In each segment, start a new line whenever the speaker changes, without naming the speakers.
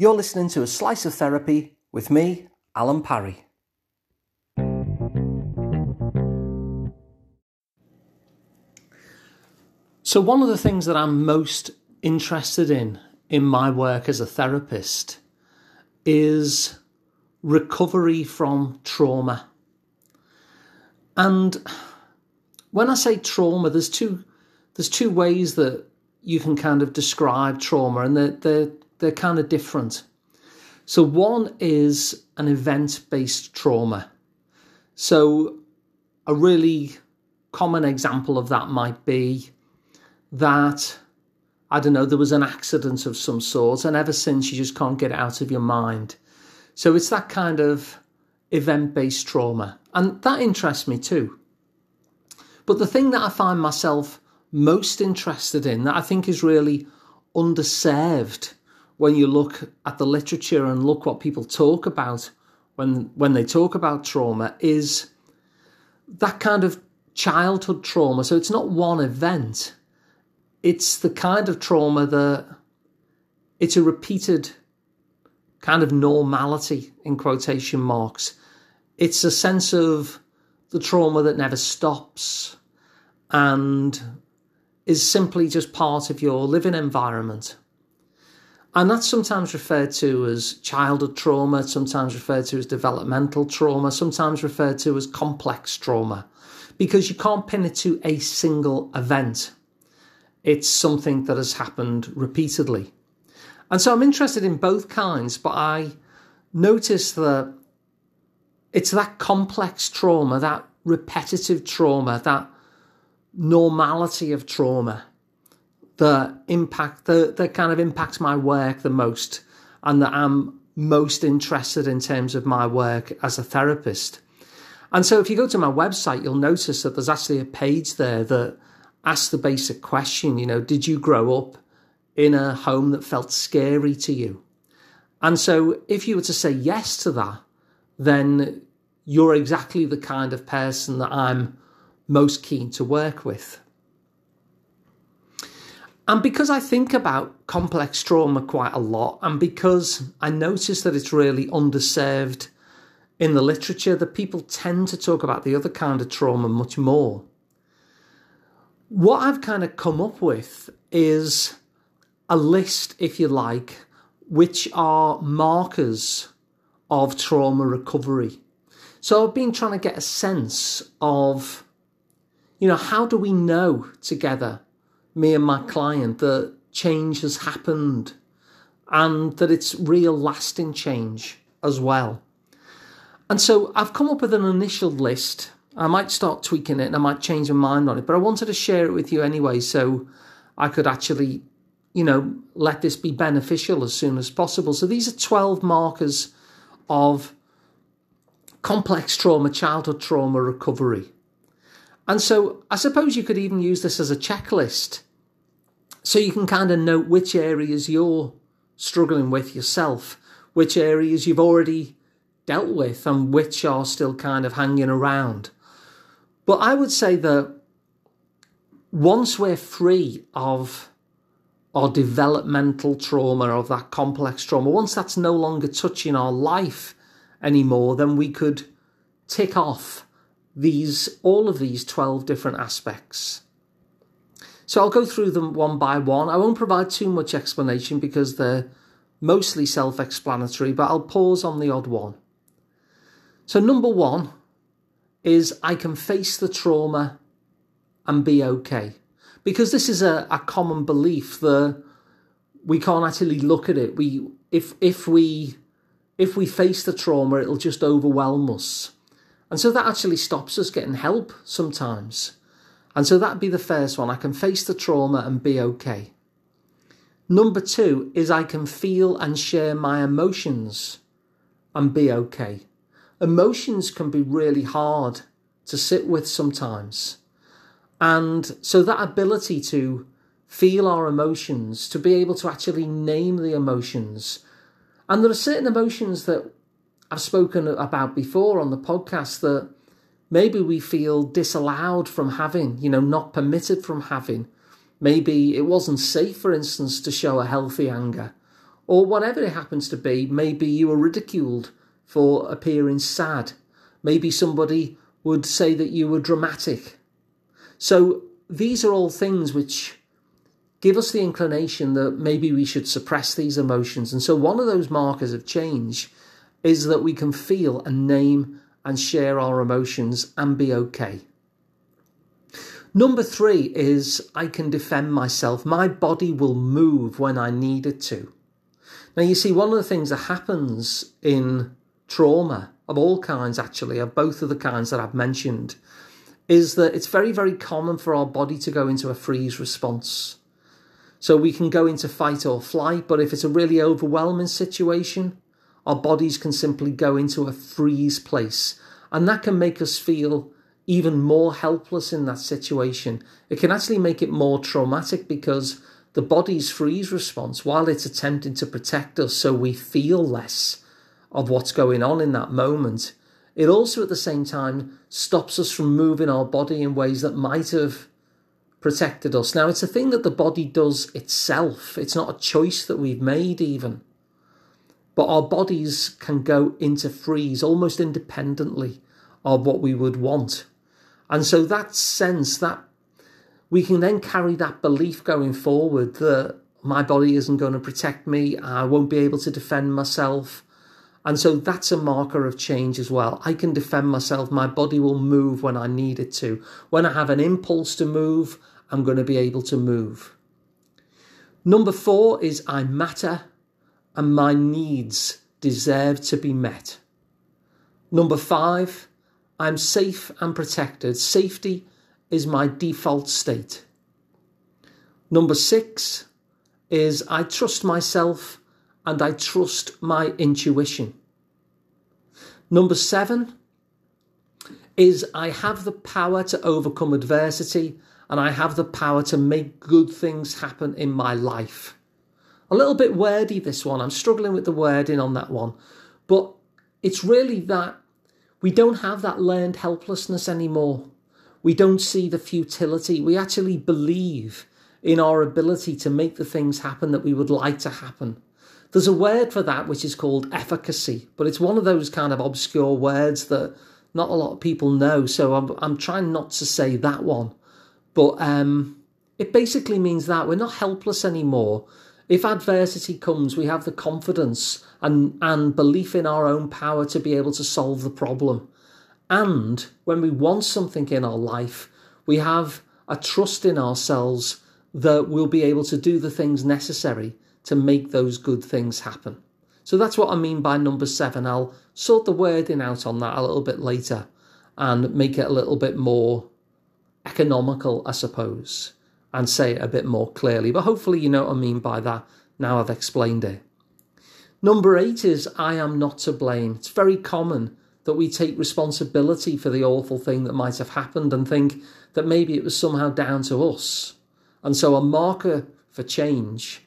You're listening to A Slice of Therapy with me, Alun Parry. So, one of the things that I'm most interested in in my work as a therapist is recovery from trauma. And when I say trauma, there's two there's two ways that you can kind of describe trauma, and they're they're, they're kind of different. So one is an event-based trauma. So a really common example of that might be that I don't know, there was an accident of some sort, and ever since you just can't get it out of your mind. So it's that kind of event based trauma. And that interests me too. But the thing that I find myself most interested in, that I think is really underserved when you look at the literature and look what people talk about when when they talk about trauma, is that kind of childhood trauma. So it's not one event. It's the kind of trauma that it's a repeated kind of normality in quotation marks. It's a sense of the trauma that never stops and is simply just part of your living environment. And that's sometimes referred to as childhood trauma, sometimes referred to as developmental trauma, sometimes referred to as complex trauma, because you can't pin it to a single event. It's something that has happened repeatedly. And so I'm interested in both kinds, but I notice that it's that complex trauma, that repetitive trauma, that normality of trauma that impact that, that kind of impacts my work the most and that I'm most interested in terms of my work as a therapist. And so if you go to my website, you'll notice that there's actually a page there that asks the basic question, you know, did you grow up in a home that felt scary to you? And so, if you were to say yes to that, then you're exactly the kind of person that I'm most keen to work with. And because I think about complex trauma quite a lot, and because I notice that it's really underserved in the literature, that people tend to talk about the other kind of trauma much more. What I've kind of come up with is a list, if you like, which are markers of trauma recovery. So I've been trying to get a sense of, you know, how do we know together, me and my client, that change has happened and that it's real lasting change as well. And so I've come up with an initial list. I might start tweaking it and I might change my mind on it, but I wanted to share it with you anyway so I could actually you know, let this be beneficial as soon as possible. So these are 12 markers of complex trauma, childhood trauma recovery. And so I suppose you could even use this as a checklist so you can kind of note which areas you're struggling with yourself, which areas you've already dealt with, and which are still kind of hanging around. But I would say that once we're free of our developmental trauma of that complex trauma, once that's no longer touching our life anymore, then we could tick off these all of these 12 different aspects. So I'll go through them one by one. I won't provide too much explanation because they're mostly self explanatory, but I'll pause on the odd one. So, number one is I can face the trauma and be okay because this is a, a common belief that we can't actually look at it. We if if we if we face the trauma, it'll just overwhelm us. And so that actually stops us getting help sometimes. And so that'd be the first one. I can face the trauma and be okay. Number two is I can feel and share my emotions and be okay. Emotions can be really hard to sit with sometimes. And so that ability to feel our emotions, to be able to actually name the emotions. And there are certain emotions that I've spoken about before on the podcast that maybe we feel disallowed from having, you know, not permitted from having. Maybe it wasn't safe, for instance, to show a healthy anger, or whatever it happens to be. Maybe you were ridiculed for appearing sad. Maybe somebody would say that you were dramatic. So these are all things which give us the inclination that maybe we should suppress these emotions. And so one of those markers of change is that we can feel and name and share our emotions and be okay. Number three is I can defend myself. My body will move when I need it to. Now, you see, one of the things that happens in trauma of all kinds, actually, of both of the kinds that I've mentioned, is that it's very, very common for our body to go into a freeze response. So we can go into fight or flight, but if it's a really overwhelming situation, our bodies can simply go into a freeze place. And that can make us feel even more helpless in that situation. It can actually make it more traumatic because the body's freeze response, while it's attempting to protect us so we feel less of what's going on in that moment, it also at the same time stops us from moving our body in ways that might have protected us. Now, it's a thing that the body does itself, it's not a choice that we've made, even. But our bodies can go into freeze almost independently of what we would want. And so that sense that we can then carry that belief going forward that my body isn't going to protect me, I won't be able to defend myself. And so that's a marker of change as well. I can defend myself. My body will move when I need it to. When I have an impulse to move, I'm going to be able to move. Number four is I matter and my needs deserve to be met. Number five, I'm safe and protected. Safety is my default state. Number six is I trust myself and I trust my intuition. Number seven is I have the power to overcome adversity and I have the power to make good things happen in my life. A little bit wordy, this one. I'm struggling with the wording on that one. But it's really that we don't have that learned helplessness anymore. We don't see the futility. We actually believe in our ability to make the things happen that we would like to happen. There's a word for that which is called efficacy, but it's one of those kind of obscure words that not a lot of people know. So I'm, I'm trying not to say that one. But um, it basically means that we're not helpless anymore. If adversity comes, we have the confidence and, and belief in our own power to be able to solve the problem. And when we want something in our life, we have a trust in ourselves that we'll be able to do the things necessary to make those good things happen. So that's what I mean by number seven. I'll sort the wording out on that a little bit later and make it a little bit more economical, I suppose and say it a bit more clearly. But hopefully, you know what I mean by that now I've explained it. Number eight is I am not to blame. It's very common that we take responsibility for the awful thing that might have happened and think that maybe it was somehow down to us. And so a marker for change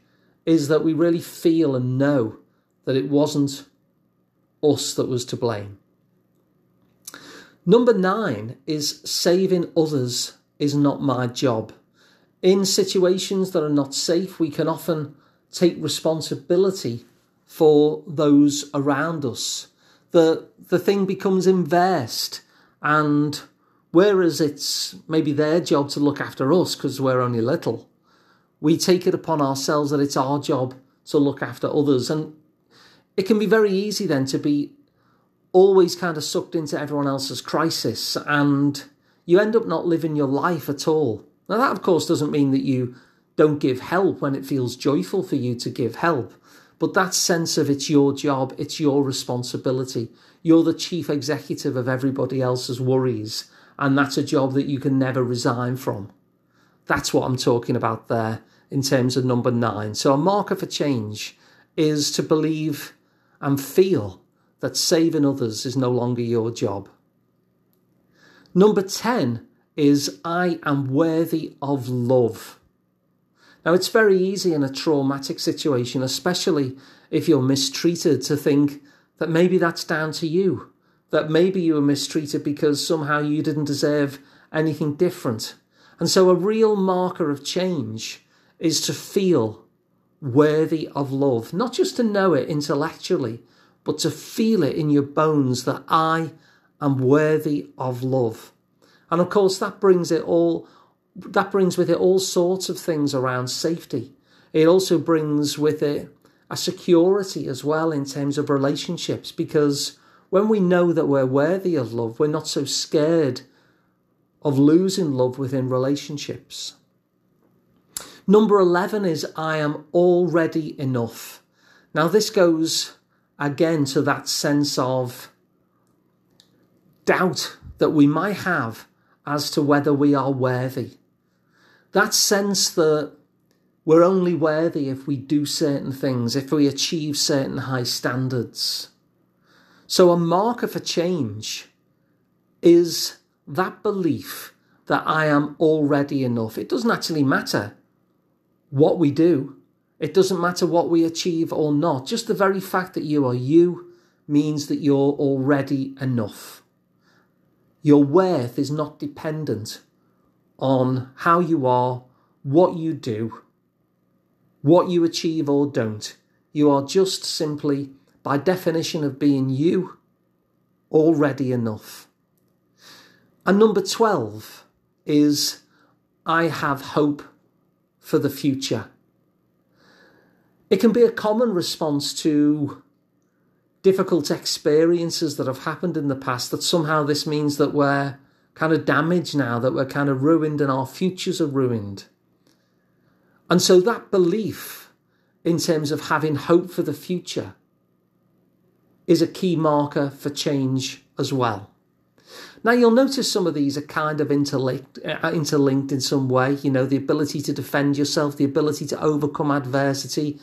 is that we really feel and know that it wasn't us that was to blame. Number nine is saving others is not my job. In situations that are not safe, we can often take responsibility for those around us. The, the thing becomes inversed, and whereas it's maybe their job to look after us because we're only little, we take it upon ourselves that it's our job to look after others. And it can be very easy then to be always kind of sucked into everyone else's crisis, and you end up not living your life at all. Now, that of course doesn't mean that you don't give help when it feels joyful for you to give help, but that sense of it's your job, it's your responsibility. You're the chief executive of everybody else's worries, and that's a job that you can never resign from. That's what I'm talking about there in terms of number nine. So, a marker for change is to believe and feel that saving others is no longer your job. Number 10 is I am worthy of love. Now, it's very easy in a traumatic situation, especially if you're mistreated, to think that maybe that's down to you, that maybe you were mistreated because somehow you didn't deserve anything different. And so, a real marker of change is to feel worthy of love, not just to know it intellectually, but to feel it in your bones that I am worthy of love. And of course, that brings it all, that brings with it all sorts of things around safety. It also brings with it a security as well in terms of relationships because when we know that we're worthy of love, we're not so scared of losing love within relationships. Number 11 is I am already enough. Now, this goes again to that sense of doubt that we might have as to whether we are worthy. That sense that we're only worthy if we do certain things, if we achieve certain high standards. So, a marker for change is that belief that I am already enough. It doesn't actually matter what we do, it doesn't matter what we achieve or not. Just the very fact that you are you means that you're already enough. Your worth is not dependent on how you are, what you do, what you achieve or don't. You are just simply, by definition of being you, already enough. And number 12 is I have hope for the future. It can be a common response to difficult experiences that have happened in the past that somehow this means that we're kind of damaged now, that we're kind of ruined and our futures are ruined. And so that belief in terms of having hope for the future is a key marker for change as well. Now, you'll notice some of these are kind of interlinked, uh, interlinked in some way. You know, the ability to defend yourself, the ability to overcome adversity,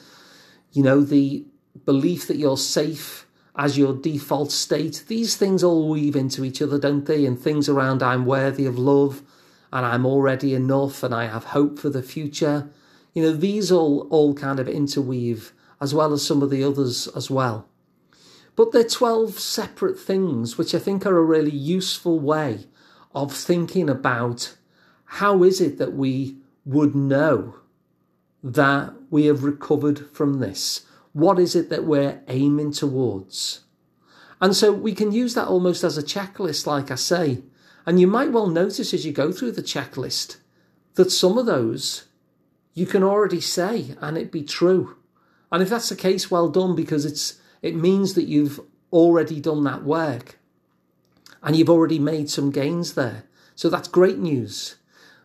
you know, the belief that you're safe as your default state. These things all weave into each other, don't they? And things around I'm worthy of love and I'm already enough and I have hope for the future. You know, these all, all kind of interweave as well as some of the others as well. But they're 12 separate things, which I think are a really useful way of thinking about how is it that we would know that we have recovered from this? What is it that we're aiming towards? And so we can use that almost as a checklist, like I say. And you might well notice as you go through the checklist that some of those you can already say and it be true. And if that's the case, well done, because it's it means that you've already done that work and you've already made some gains there. So that's great news.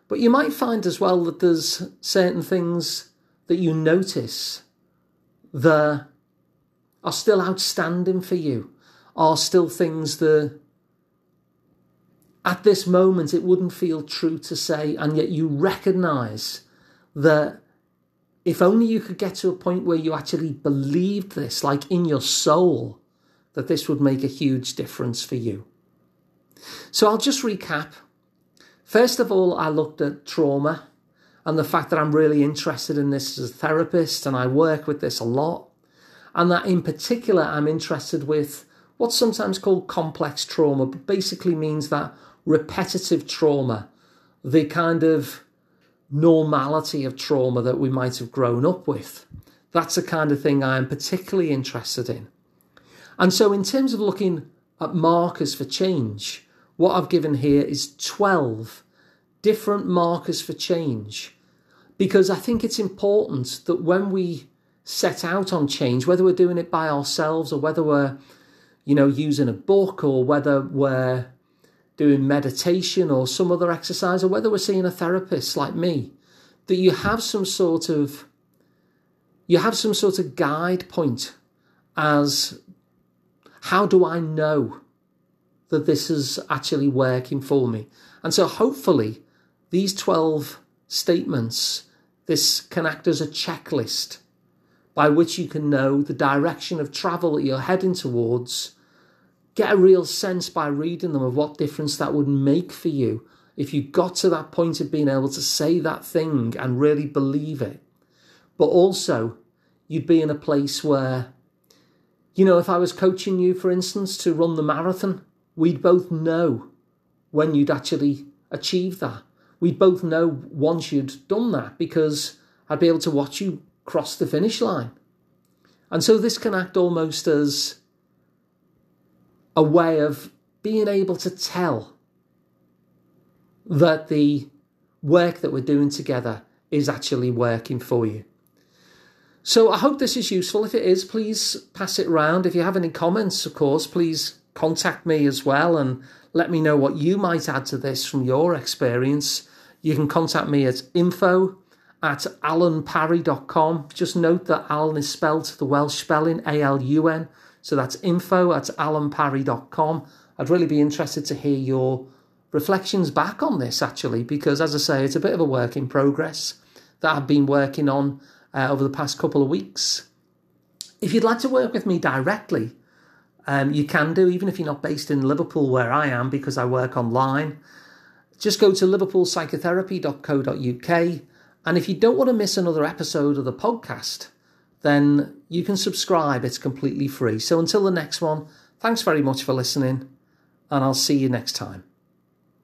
But you might find as well that there's certain things that you notice that are still outstanding for you, are still things that at this moment it wouldn't feel true to say, and yet you recognize that if only you could get to a point where you actually believed this, like in your soul, that this would make a huge difference for you. So I'll just recap. First of all, I looked at trauma and the fact that I'm really interested in this as a therapist and I work with this a lot. And that in particular, I'm interested with what's sometimes called complex trauma, but basically means that repetitive trauma, the kind of normality of trauma that we might have grown up with. That's the kind of thing I am particularly interested in. And so, in terms of looking at markers for change, what I've given here is 12 different markers for change because I think it's important that when we set out on change, whether we're doing it by ourselves or whether we're, you know, using a book or whether we're doing meditation or some other exercise, or whether we're seeing a therapist like me, that you have some sort of you have some sort of guide point as how do I know that this is actually working for me? And so hopefully these 12 statements, this can act as a checklist by which you can know the direction of travel that you're heading towards get a real sense by reading them of what difference that would make for you if you got to that point of being able to say that thing and really believe it. But also, you'd be in a place where, you know, if I was coaching you, for instance, to run the marathon, we'd both know when you'd actually achieve that. We'd both know once you'd done that because I'd be able to watch you cross the finish line. And so this can act almost as a way of being able to tell that the work that we're doing together is actually working for you. So I hope this is useful. If it is, please pass it around. If you have any comments, of course, please contact me as well and let me know what you might add to this from your experience. You can contact me at info at alunparry.com. Just note that Alun is spelled the Welsh spelling, A L U N. So that's info at alunparry.com. I'd really be interested to hear your reflections back on this actually, because as I say, it's a bit of a work in progress that I've been working on uh, over the past couple of weeks. If you'd like to work with me directly, um, you can do, even if you're not based in Liverpool where I am, because I work online. Just go to liverpoolpsychotherapy.co.uk. And if you don't want to miss another episode of the podcast, then you can subscribe. It's completely free. So until the next one, thanks very much for listening, and I'll see you next time.